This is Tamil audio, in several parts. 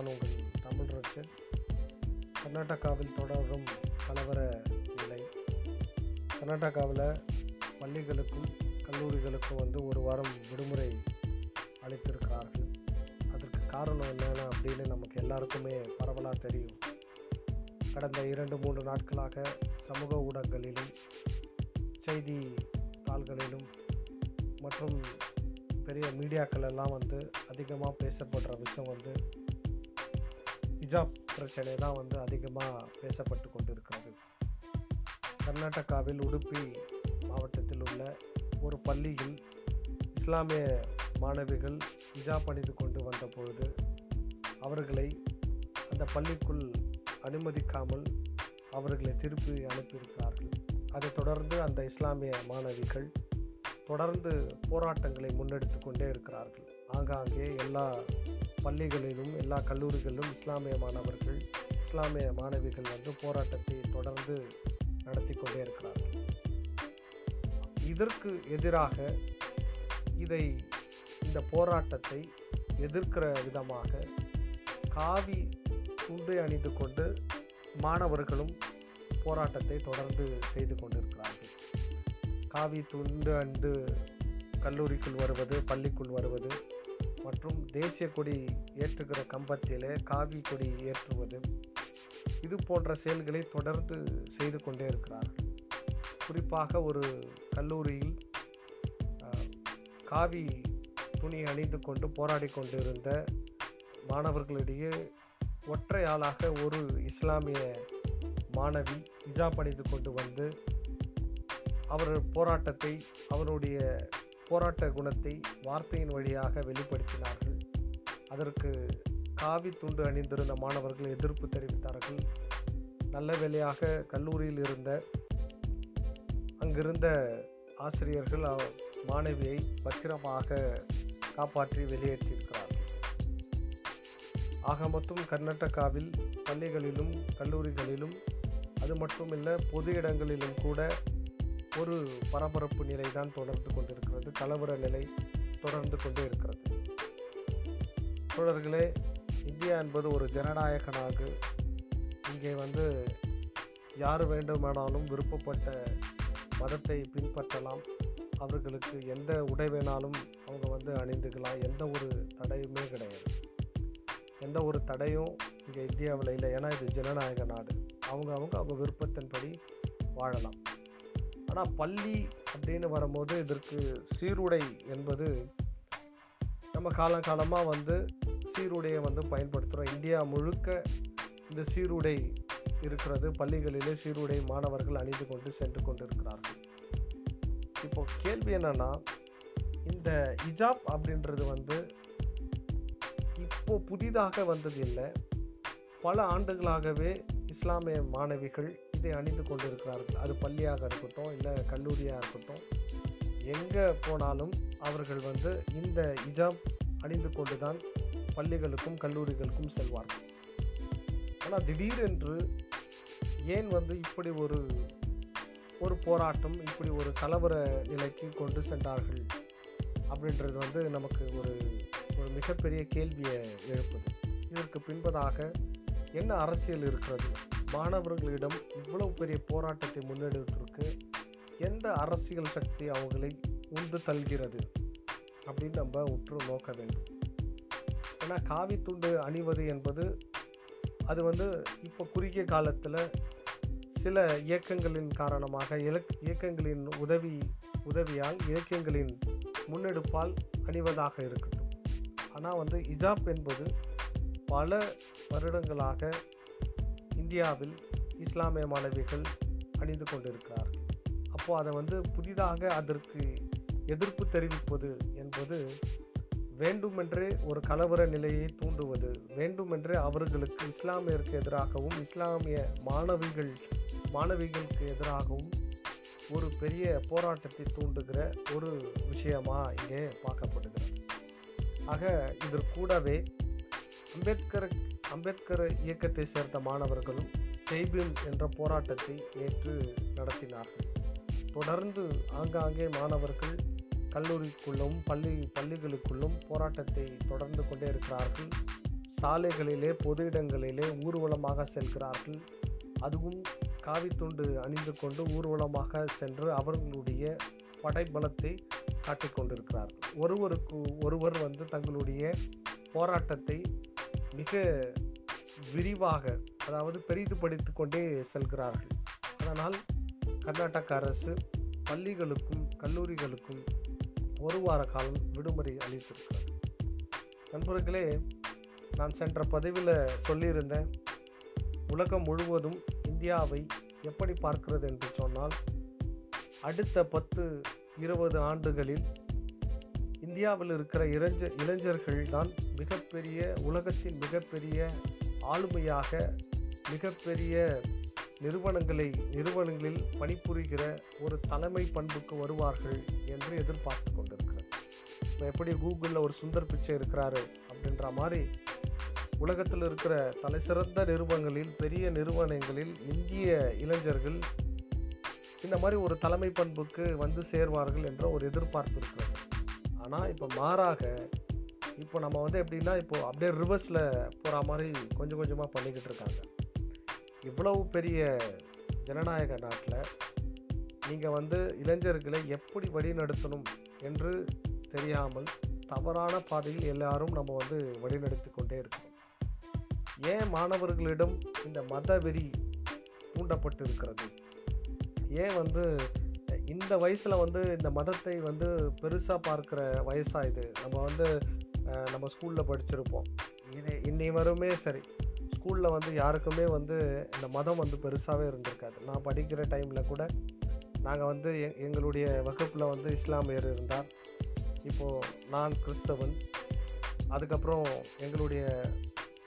நான் உங்கள் தமிழ் ரட்சன். கர்நாடகாவில் தொடரும் கலவர நிலை. கர்நாடகாவில் பள்ளிகளுக்கும் கல்லூரிகளுக்கும் வந்து ஒரு வாரம் விடுமுறை அளித்திருக்கிறார்கள். அதற்கு காரணம் என்னென்ன அப்படின்னு நமக்கு எல்லாருக்குமே பரவலாக தெரியும். கடந்த இரண்டு மூன்று நாட்களாக சமூக ஊடகங்களிலும் செய்தி தாள்களிலும் மற்றும் பெரிய மீடியாக்கள் எல்லாம் வந்து அதிகமாக பேசப்படுற விஷயம் வந்து ஹிஜாப் பிரச்சனை தான் வந்து அதிகமாக பேசப்பட்டு கொண்டிருக்கிறது. கர்நாடகாவில் உடுப்பி மாவட்டத்தில் உள்ள ஒரு பள்ளியில் இஸ்லாமிய மாணவிகள் ஹிஜாப் அணிந்து கொண்டு வந்தபொழுது அவர்களை அந்த பள்ளிக்குள் அனுமதிக்காமல் அவர்களை திருப்பி அனுப்பியிருக்கிறார்கள். அதைத் தொடர்ந்து அந்த இஸ்லாமிய மாணவிகள் தொடர்ந்து போராட்டங்களை முன்னெடுத்து கொண்டே இருக்கிறார்கள். ஆங்காங்கே எல்லா பள்ளிகளிலும் எல்லா கல்லூரிகளிலும் இஸ்லாமிய மாணவர்கள் இஸ்லாமிய மாணவிகள் வந்து போராட்டத்தை தொடர்ந்து நடத்தி கொண்டே இருக்கிறார்கள். இதற்கு எதிராக இதை இந்த போராட்டத்தை எதிர்க்கிற விதமாக காவி துண்டை அணிந்து கொண்டு மாணவர்களும் போராட்டத்தை தொடர்ந்து செய்து கொண்டிருக்கிறார்கள். காவி துண்டு அணிந்து கல்லூரிக்குள் வருவது பள்ளிக்குள் வருவது மற்றும் தேசிய கொடி ஏற்றுகிற கம்பத்திலே காவி கொடி ஏற்றுவது இது போன்ற செயல்களை தொடர்ந்து செய்து கொண்டே இருக்கிறார்கள். குறிப்பாக ஒரு கல்லூரியில் காவி துணி அணிந்து கொண்டு போராடி கொண்டிருந்த மாணவர்களிடையே ஒற்றை ஆளாக ஒரு இஸ்லாமிய மாணவி ஹிஜாப் அணிந்து கொண்டு வந்து அவர் போராட்டத்தை அவருடைய போராட்ட குணத்தை வார்த்தையின் வழியாக வெளிப்படுத்தினார்கள். அதற்கு காவி துண்டு அணிந்திருந்த மாணவர்கள் எதிர்ப்பு தெரிவித்தார்கள். நல்ல வேலையாக கல்லூரியில் இருந்த அங்கிருந்த ஆசிரியர்கள் மாணவியை பத்திரமாக காப்பாற்றி வெளியேற்றியிருக்கிறார்கள். ஆக மொத்தம் கர்நாடகாவில் பள்ளிகளிலும் கல்லூரிகளிலும் அது மட்டுமில்லை பொது இடங்களிலும் கூட ஒரு பரபரப்பு நிலை தான் தொடர்ந்து கொண்டிருக்கிறது. கலவர நிலை தொடர்ந்து கொண்டே இருக்கிறது. தோழர்களே இந்தியா என்பது ஒரு ஜனநாயக நாடு இங்கே வந்து யார் வேண்டுமானாலும் விருப்பப்பட்ட மதத்தை பின்பற்றலாம். அவர்களுக்கு எந்த உடை வேணாலும் அவங்க வந்து அணிந்துக்கலாம். எந்த ஒரு தடையுமே கிடையாது. எந்த ஒரு தடையும் இங்கே இந்தியாவில் இல்லை. ஏன்னா இது ஜனநாயக நாடு. அவங்க அவங்க அவங்க விருப்பத்தின்படி வாழலாம். ஆனால் பள்ளி அப்படின்னு வரும்போது இதற்கு சீருடை என்பது நம்ம காலங்காலமாக வந்து சீருடையை வந்து பயன்படுத்துகிறோம் இந்தியா முழுக்க இந்த சீருடை இருக்கிறது. பள்ளிகளிலே சீருடை மாணவர்கள் அணிந்து கொண்டு சென்று கொண்டு இருக்கிறார்கள் இப்போ கேள்வி என்னன்னா இந்த இஜாப் அப்படின்றது வந்து இப்போ புதிதாக வந்தது இல்லை. பல ஆண்டுகளாகவே இஸ்லாமிய மாணவிகள் இதை அணிந்து கொண்டிருக்கிறார்கள். அது பள்ளியாக இருக்கட்டும் இல்லை கல்லூரியாக இருக்கட்டும் எங்கே போனாலும் அவர்கள் வந்து இந்த இஜாப் அணிந்து கொண்டு தான் பள்ளிகளுக்கும் கல்லூரிகளுக்கும் செல்வார்கள். ஆனால் திடீரென்று ஏன் வந்து இப்படி ஒரு ஒரு போராட்டம் இப்படி ஒரு கலவர நிலைக்கு கொண்டு சென்றார்கள் அப்படின்றது வந்து நமக்கு ஒரு ஒரு மிகப்பெரிய கேள்வியை எழுப்புது. இதற்கு பின்பதாக என்ன அரசியல் இருக்கிறது? மாணவர்களிடம் இவ்வளவு பெரிய போராட்டத்தை முன்னெடுத்திருக்கு. எந்த அரசியல் சக்தி அவங்களை உந்து தல்கிறது அப்படின்னு நம்ம உற்று நோக்க வேண்டும். ஏன்னா காவி துண்டு அணிவது என்பது அது வந்து இப்போ குறுகிய காலத்தில் சில இயக்கங்களின் காரணமாக இலக் இயக்கங்களின் உதவி உதவியால் இயக்கங்களின் முன்னெடுப்பால் அணிவதாக இருக்கட்டும். ஆனால் வந்து இஜாப் என்பது பல வருடங்களாக இந்தியாவில் இஸ்லாமிய மாணவிகள் அணிந்து கொண்டிருக்கிறார்கள் அப்போது அதை வந்து புதிதாக அதற்கு எதிர்ப்பு தெரிவிப்பது என்பது வேண்டுமென்றே ஒரு கலவர நிலையை தூண்டுவது வேண்டுமென்றே அவர்களுக்கு இஸ்லாமியருக்கு எதிராகவும் இஸ்லாமிய மாணவிகள் மாணவிகளுக்கு எதிராகவும் ஒரு பெரிய போராட்டத்தை தூண்டுகிற ஒரு விஷயமா இங்கே பார்க்கப்படுகிறது. ஆக இதற்கூடவே அம்பேத்கர் அம்பேத்கர் இயக்கத்தை சேர்ந்த மாணவர்களும் ஜெய்பீம் என்ற போராட்டத்தை நேற்று நடத்தினார்கள். தொடர்ந்து ஆங்காங்கே மாணவர்கள் கல்லூரிக்குள்ளும் பள்ளி பள்ளிகளுக்குள்ளும் போராட்டத்தை தொடர்ந்து கொண்டே இருக்கிறார்கள். சாலைகளிலே பொது இடங்களிலே ஊர்வலமாக செல்கிறார்கள். அதுவும் காவித்துண்டு அணிந்து கொண்டு ஊர்வலமாக சென்று அவர்களுடைய படைபலத்தை காட்டிக்கொண்டிருக்கிறார்கள் ஒருவருக்கு ஒருவர் வந்து தங்களுடைய போராட்டத்தை மிக விரிவாக அதாவது பெரிதுபடுத்திக் கொண்டே செல்கிறார்கள். அதனால் கர்நாடக அரசு பள்ளிகளுக்கும் கல்லூரிகளுக்கும் ஒரு வார காலம் விடுமுறை அளித்திருக்கிறது. நண்பர்களே நான் சென்ற பதிவில் சொல்லியிருந்தேன் உலகம் முழுவதும் இந்தியாவை எப்படி பார்க்கிறது என்று சொன்னால் அடுத்த பத்து இருபது ஆண்டுகளில் இந்தியாவில் இருக்கிற இளைஞ இளைஞர்கள் தான் மிகப்பெரிய உலகத்தின் மிகப்பெரிய ஆளுமையாக மிகப்பெரிய நிறுவனங்களை நிறுவனங்களில் பணிபுரிகிற ஒரு தலைமை பண்புக்கு வருவார்கள் என்று எதிர்பார்த்து கொண்டிருக்கிறது இப்போ எப்படி கூகுளில் ஒரு சுந்தர் பிச்சை இருக்கிறாரு அப்படின்ற மாதிரி உலகத்தில் இருக்கிற தலை சிறந்த நிறுவனங்களில் பெரிய நிறுவனங்களில் இந்திய இளைஞர்கள் இந்த மாதிரி ஒரு தலைமை பண்புக்கு வந்து சேர்வார்கள் என்ற ஒரு எதிர்பார்ப்பு இருக்கிறது. ஆனால் இப்போ மாறாக இப்போ நம்ம வந்து எப்படின்னா இப்போ அப்படியே ரிவர்ஸில் போகிற மாதிரி கொஞ்சம் கொஞ்சமாக பண்ணிக்கிட்டு இருக்காங்க. இவ்வளவு பெரிய ஜனநாயக நாட்டில் நீங்கள் வந்து இளைஞர்களை எப்படி வழிநடத்தணும் என்று தெரியாமல் தவறான பாதையில் எல்லாரும் நம்ம வந்து வழிநடத்தி கொண்டே இருக்கோம் ஏன் மாணவர்களிடம் இந்த மத வெறி தூண்டப்பட்டு இருக்கிறது? ஏன் வந்து இந்த வயசில் வந்து இந்த மதத்தை வந்து பெருசாக பார்க்குற வயசாக இது? நம்ம வந்து நம்ம ஸ்கூலில் படிச்சிருப்போம். இது இன்னி வருமே சரி. ஸ்கூலில் வந்து யாருக்குமே வந்து இந்த மதம் வந்து பெருசாகவே இருந்திருக்காது. நான் படிக்கிற டைமில் கூட நாங்கள் வந்து எங் எங்களுடைய வகுப்பில் வந்து இஸ்லாமியர் இருந்தார். இப்போது நான் கிறிஸ்தவன். அதுக்கப்புறம் எங்களுடைய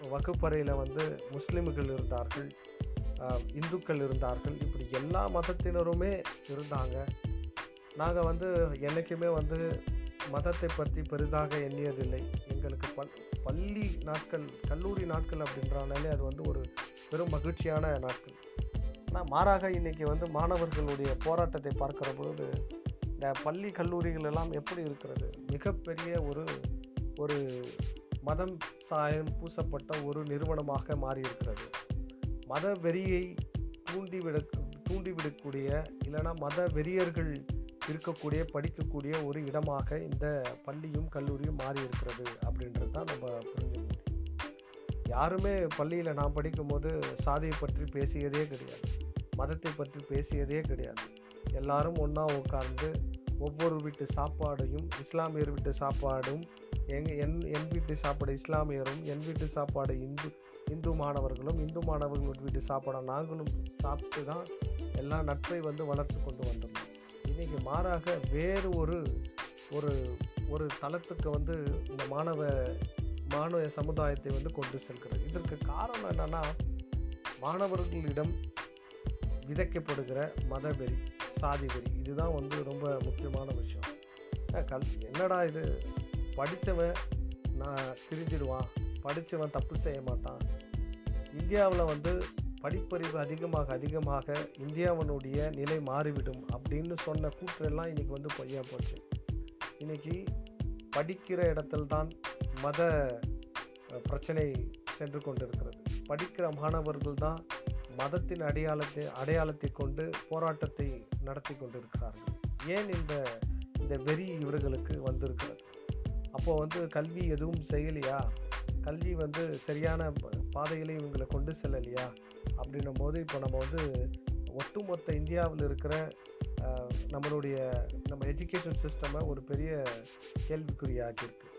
வகுப்பறையில் வந்து முஸ்லீம்கள் இருந்தார்கள். இந்துக்கள் இருந்தார்கள். இப்படி எல்லா மதத்தினருமே இருந்தாங்க. நாங்கள் வந்து என்றைக்குமே வந்து மதத்தை பற்றி பெரிதாக எண்ணியதில்லை. எங்களுக்கு பல் பள்ளி நாட்கள் கல்லூரி நாட்கள் அப்படின்றனாலே அது வந்து ஒரு பெரும் மகிழ்ச்சியான நாட்கள். ஆனால் மாறாக இன்றைக்கி வந்து மாணவர்களுடைய போராட்டத்தை பார்க்குற பொழுது இந்த பள்ளி கல்லூரிகள் எல்லாம் எப்படி இருக்கிறது? மிகப்பெரிய ஒரு ஒரு மதம் சாயம் பூசப்பட்ட ஒரு நிறுவனமாக மாறியிருக்கிறது. மத வெறியை தூண்டிவிட தூண்டிவிடக்கூடிய இல்லைனா மத வெறியர்கள் இருக்கக்கூடிய படிக்கக்கூடிய ஒரு இடமாக இந்த பள்ளியும் கல்லூரியும் மாறி இருக்கிறது அப்படின்றது தான் நம்ம புரிஞ்சு முடியும் யாருமே பள்ளியில் நான் படிக்கும்போது சாதியை பற்றி பேசியதே கிடையாது. மதத்தை பற்றி பேசியதே கிடையாது. எல்லாரும் ஒன்றா உட்கார்ந்து ஒவ்வொரு வீட்டு சாப்பாடையும் இஸ்லாமியர் வீட்டு சாப்பாடும் எங் என் என் வீட்டு சாப்பாடு இஸ்லாமியரும் என் வீட்டு சாப்பாடு இந்து இந்து மாணவர்களும் இந்து மாணவர்கள் வீட்டு சாப்பாடை நாங்களும் சாப்பிட்டு தான் எல்லா நட்பை வந்து வளர்த்து கொண்டு வந்தோம். இன்றைக்கி மாறாக வேறு ஒரு ஒரு ஒரு தளத்துக்கு வந்து இந்த மாணவ மாணவ சமுதாயத்தை வந்து கொண்டு செல்கிறது. இதற்கு காரணம் என்னன்னா மாணவர்களிடம் விதைக்கப்படுகிற மதவெறி சாதி வெறி இதுதான் வந்து ரொம்ப முக்கியமான விஷயம். கல் என்னடா இது? படித்தவன் நான் திரிஞ்சிடுவான் படித்தவன் தப்பு செய்ய மாட்டான். இந்தியாவில் வந்து படிப்பறிவு அதிகமாக அதிகமாக இந்தியாவினுடைய நிலை மாறிவிடும் அப்படின்னு சொன்ன கூற்றெல்லாம் இன்றைக்கி வந்து பொய்யா போச்சு. இன்றைக்கி படிக்கிற இடத்துல தான் மத பிரச்சனை சென்று கொண்டிருக்கிறது. படிக்கிற மாணவர்கள் தான் மதத்தின் அடையாளத்தை அடையாளத்தை கொண்டு போராட்டத்தை நடத்தி கொண்டிருக்கிறார்கள். ஏன் இந்த இந்த வெறி இவர்களுக்கு வந்திருக்கிறது? அப்போது வந்து கல்வி எதுவும் செய்யலையா? கல்வி வந்து சரியான பாதைகளை இவங்களை கொண்டு செல்லலையா? அப்படின்னும் போது இப்போ நம்ம வந்து ஒட்டுமொத்த இந்தியாவில் இருக்கிற நம்மளுடைய நம்ம எஜுகேஷன் சிஸ்டமை ஒரு பெரிய கேள்விக்குறியாகியிருக்கு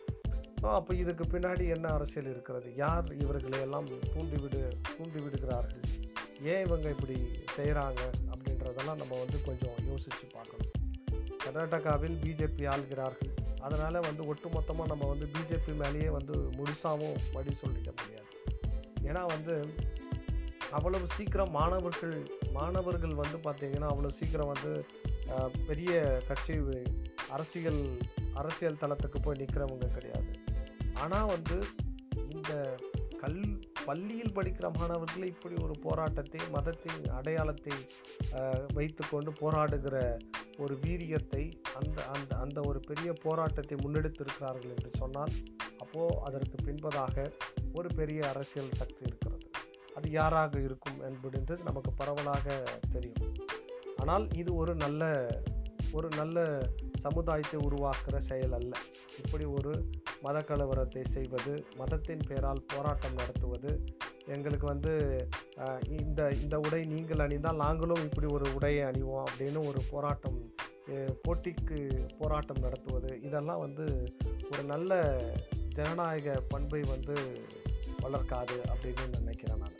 அப்போ இதுக்கு பின்னாடி என்ன அரசியல் இருக்கிறது? யார் இவர்களை எல்லாம் தூண்டிவிடு தூண்டி விடுகிறார்கள்? ஏன் இவங்க இப்படி செய்கிறாங்க அப்படின்றதெல்லாம் நம்ம வந்து கொஞ்சம் யோசித்து பார்க்கணும். கர்நாடகாவில் பிஜேபி ஆள்கிறார்கள். அதனால் வந்து ஒட்டுமொத்தமாக நம்ம வந்து பிஜேபி மேலேயே வந்து முழுசாகவும் படி சொல்லிக்க முடியாது. ஏன்னா வந்து அவ்வளவு சீக்கிரம் மாணவர்கள் மாணவர்கள் வந்து பார்த்திங்கன்னா அவ்வளோ சீக்கிரம் வந்து பெரிய கட்சி அரசியல் அரசியல் தளத்துக்கு போய் நிற்கிறவங்க கிடையாது. ஆனால் வந்து இந்த கல் பள்ளியில் படிக்கிற மாணவர்கள் இப்படி ஒரு போராட்டத்தை மதத்தின் அடையாளத்தை வைத்துக்கொண்டு போராடுகிற ஒரு வீரியத்தை அந்த அந்த அந்த ஒரு பெரிய போராட்டத்தை முன்னெடுத்திருக்கிறார்கள் என்று சொன்னால் அப்போது அதற்கு பின்பதாக ஒரு பெரிய அரசியல் சக்தி இருக்கிறது. அது யாராக இருக்கும் என்பது நமக்கு பரவலாக தெரியும். ஆனால் இது ஒரு நல்ல ஒரு நல்ல சமுதாயத்தை உருவாக்குற செயல் அல்ல. இப்படி ஒரு மத கலவரத்தை செய்வது மதத்தின் பெயரால் போராட்டம் நடத்துவது எங்களுக்கு வந்து இந்த இந்த உடை நீங்கள் அணிந்தால் நாங்களும் இப்படி ஒரு உடையை அணிவோம் அப்படின்னு ஒரு போராட்டம் போட்டிக்கு போராட்டம் நடத்துவது இதெல்லாம் வந்து ஒரு நல்ல ஜனநாயக பண்பை வந்து வளர்க்காது அப்படின்னு நினைக்கிறேன் நான்.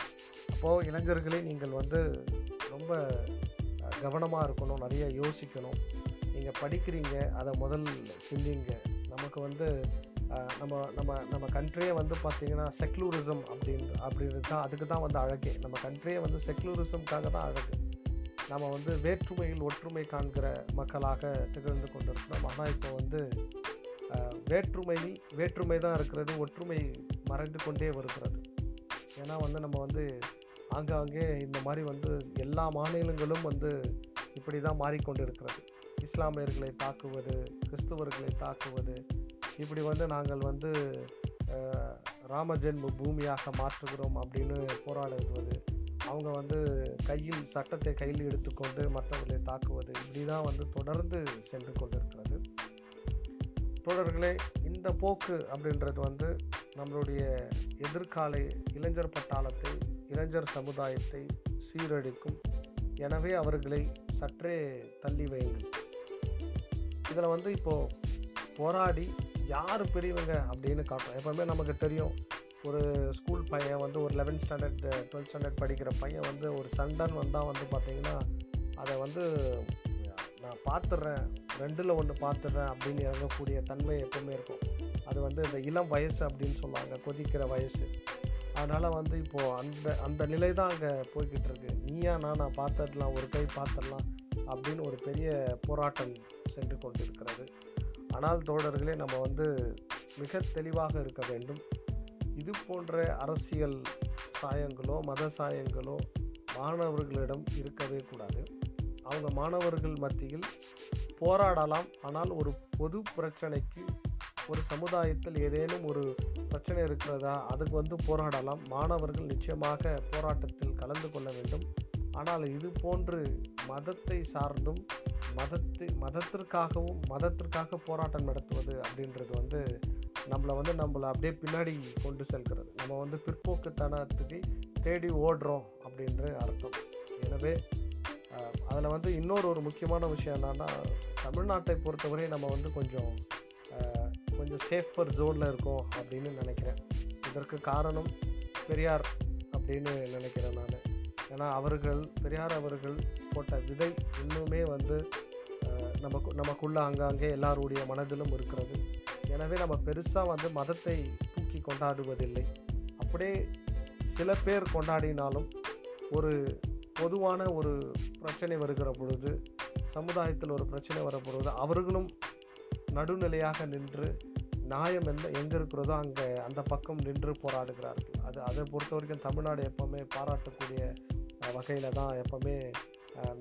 அப்போது இளைஞர்களே நீங்கள் வந்து ரொம்ப கவனமாக இருக்கணும் நிறைய யோசிக்கணும். நீங்கள் படிக்கிறீங்க அதை முதல் சிந்திங்க. நமக்கு வந்து நம்ம நம்ம நம்ம கண்ட்ரியே வந்து பார்த்திங்கன்னா செக்லூரிசம் அப்படின்னு அப்படின்றது தான் அதுக்கு தான் வந்து அழகே. நம்ம கண்ட்ரியே வந்து செக்லூரிசம்காக தான் அழகு. நம்ம வந்து வேற்றுமையில் ஒற்றுமை காண்கிற மக்களாக திகழ்ந்து கொண்டிருக்கிறோம். ஆனால் இப்போ வந்து வேற்றுமையில் வேற்றுமை தான் இருக்கிறது ஒற்றுமை மறைந்து கொண்டே வருகிறது. ஏன்னா வந்து நம்ம வந்து ஆங்காங்கே இந்த மாதிரி வந்து எல்லா மாநிலங்களும் வந்து இப்படி தான் மாறிக்கொண்டிருக்கிறது. இஸ்லாமியர்களை தாக்குவது கிறிஸ்துவர்களை தாக்குவது இப்படி வந்து நாங்கள் வந்து ராம ஜென்ம பூமியாக மாற்றுகிறோம் அப்படின்னு போராடுவது அவங்க வந்து கையில் சட்டத்தை கையில் எடுத்துக்கொண்டு மற்றவர்களை தாக்குவது இப்படி தான் வந்து தொடர்ந்து சென்று கொண்டிருக்கிறது. தோழர்களே இந்த போக்கு அப்படின்றது வந்து நம்மளுடைய எதிர்கால இளைஞர் பட்டாளத்தை இளைஞர் சமுதாயத்தை சீரழிக்கும். எனவே அவர்களை சற்றே தள்ளி வையுங்கள். இதில் வந்து இப்போது போராடி யார் பெரியவங்க அப்படின்னு காட்டும் எப்போவுமே நமக்கு தெரியும் ஒரு ஸ்கூல் பையன் வந்து ஒரு லெவன்த் ஸ்டாண்டர்ட் டுவெல்த் ஸ்டாண்டர்ட் படிக்கிற பையன் வந்து ஒரு சண்டன் வந்தால் வந்து பார்த்திங்கன்னா அதை வந்து நான் பார்த்துட்றேன் ரெண்டில் ஒன்று பார்த்துட்றேன் அப்படின்னு இறங்கக்கூடிய தன்மை எப்பவுமே இருக்கும். அது வந்து இந்த இளம் வயசு அப்படின்னு சொல்லுவாங்க கொதிக்கிற வயசு. அதனால் வந்து இப்போது அந்த அந்த நிலை தான் அங்கே போய்கிட்டு இருக்கு. நீயா நானா பார்த்துடலாம் ஒரு கை பார்த்துடலாம் அப்படின்னு ஒரு பெரிய போராட்டம் சென்று கொண்டிருக்கிறது. ஆனால் தோழர்களே நம்ம வந்து மிக தெளிவாக இருக்க வேண்டும். இது போன்ற அரசியல் சாயங்களோ மத சாயங்களோ மாணவர்களிடம் இருக்கவே கூடாது. அவங்க மாணவர்கள் மத்தியில் போராடலாம். ஆனால் ஒரு பொது பிரச்சனைக்கு ஒரு சமுதாயத்தில் ஏதேனும் ஒரு பிரச்சனை இருக்கிறதா அதுக்கு வந்து போராடலாம். மாணவர்கள் நிச்சயமாக போராட்டத்தில் கலந்து கொள்ள வேண்டும். ஆனால் இது போன்று மதத்தை சார்ந்தும் மதத்தை மதத்திற்காகவும் மதத்திற்காக போராட்டம் நடத்துவது அப்படின்றது வந்து நம்மளை வந்து நம்மளை அப்படியே பின்னாடி கொண்டு செல்கிறது. நம்ம வந்து பிற்போக்குத்தனத்துக்கு தேடி ஓடுறோம் அப்படின்ற அர்த்தம். எனவே அதில் வந்து இன்னொரு ஒரு முக்கியமான விஷயம் என்னன்னா தமிழ்நாட்டை பொறுத்தவரை நம்ம வந்து கொஞ்சம் கொஞ்சம் சேஃபர் ஜோனில் இருக்கோம் அப்படின்னு நினைக்கிறேன். இதற்கு காரணம் பெரியார் அப்படின்னு நினைக்கிறேன் நான். ஏன்னா அவர்கள் பெரியார் அவர்கள் போட்ட விதை இன்னுமே வந்து நமக்கு நமக்குள்ள அங்கங்கே எல்லாருடைய மனதிலும் இருக்கிறது. எனவே நம்ம பெருசாக வந்து மதத்தை தூக்கி கொண்டாடுவதில்லை. அப்படியே சில பேர் கொண்டாடினாலும் ஒரு பொதுவான ஒரு பிரச்சனை வருகிற பொழுது சமுதாயத்தில் ஒரு பிரச்சனை வர பொழுது அவர்களும் நடுநிலையாக நின்று நியாயம் எந்த எங்கே இருக்கிறதோ அங்கே அந்த பக்கம் நின்று போராடுகிறார்கள். அது அதை பொறுத்த வரைக்கும் தமிழ்நாடு எப்போவுமே பாராட்டக்கூடிய வகையில் தான் எப்போவுமே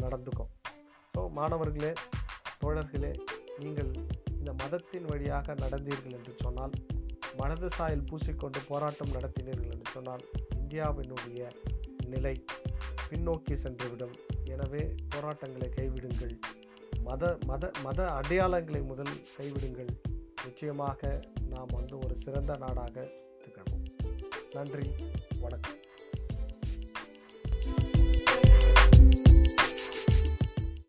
நடந்துக்கும். ஸோ மாணவர்களே தோழர்களே நீங்கள் இந்த மதத்தின் வழியாக நடந்தீர்கள் என்று சொன்னால் மனது சாயல் பூசிக்கொண்டு போராட்டம் நடத்தினீர்கள் என்று சொன்னால் இந்தியாவினுடைய நிலை பின்னோக்கி சென்றுவிடும். எனவே போராட்டங்களை கைவிடுங்கள். மத மத மத அடையாளங்களை முதல் கைவிடுங்கள். நிச்சயமாக நாம் வந்து ஒரு சிறந்த நாடாக திகழ்வோம் நன்றி வணக்கம்.